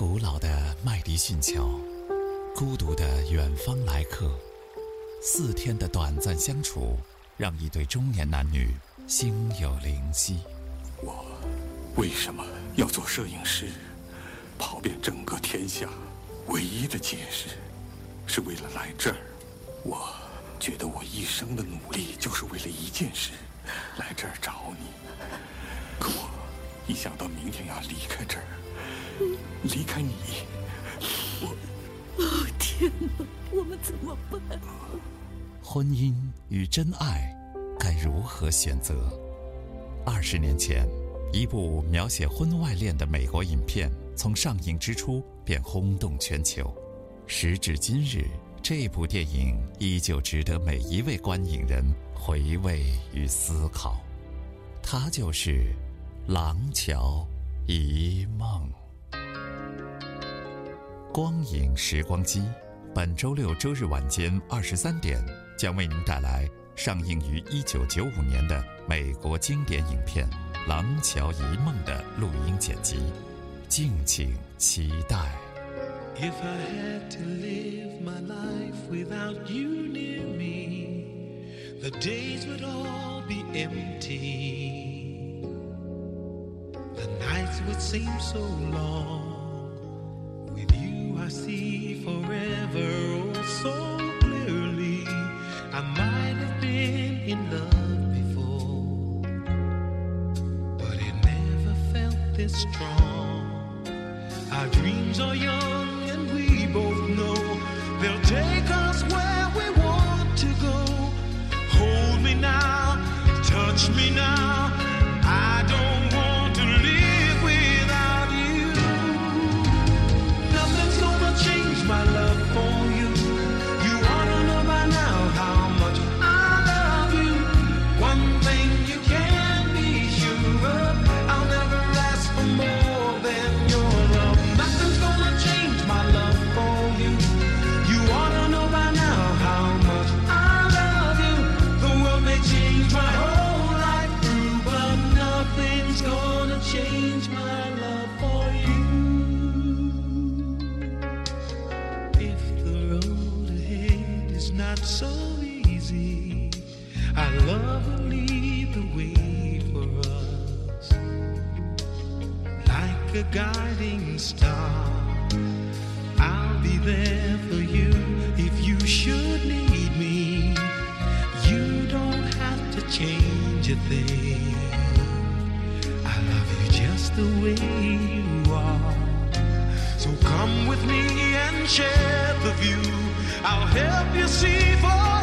古老的麦迪逊桥，孤独的远方来客，四天的短暂相处，让一对中年男女心有灵犀。我为什么要做摄影师？跑遍整个天下，唯一的解释，是为了来这儿。我觉得我一生的努力就是为了一件事，来这儿找你。可我一想到明天要离开这儿，离开你，我……哦天哪，我们怎么办？婚姻与真爱该如何选择？二十年前，一部描写婚外恋的美国影片。从上映之初便轰动全球，时至今日，这部电影依旧值得每一位观影人回味与思考。它就是《廊桥遗梦》。光影时光机，本周六周日晚间二十三点，将为您带来上映于一九九五年的美国经典影片《廊桥遗梦》的录音剪辑。敬请期待。If I had to live my life without you near me, the days would all be empty. The nights would seem so long. Strong. Our dreams are young and we both know they'll take us where we want to go. So easy, our love will lead the way for us like a guiding star. I'll be there for you if you should need me. You don't have to change a thing. I love you just the way you are. So come with me and share the view. I'll help you see forever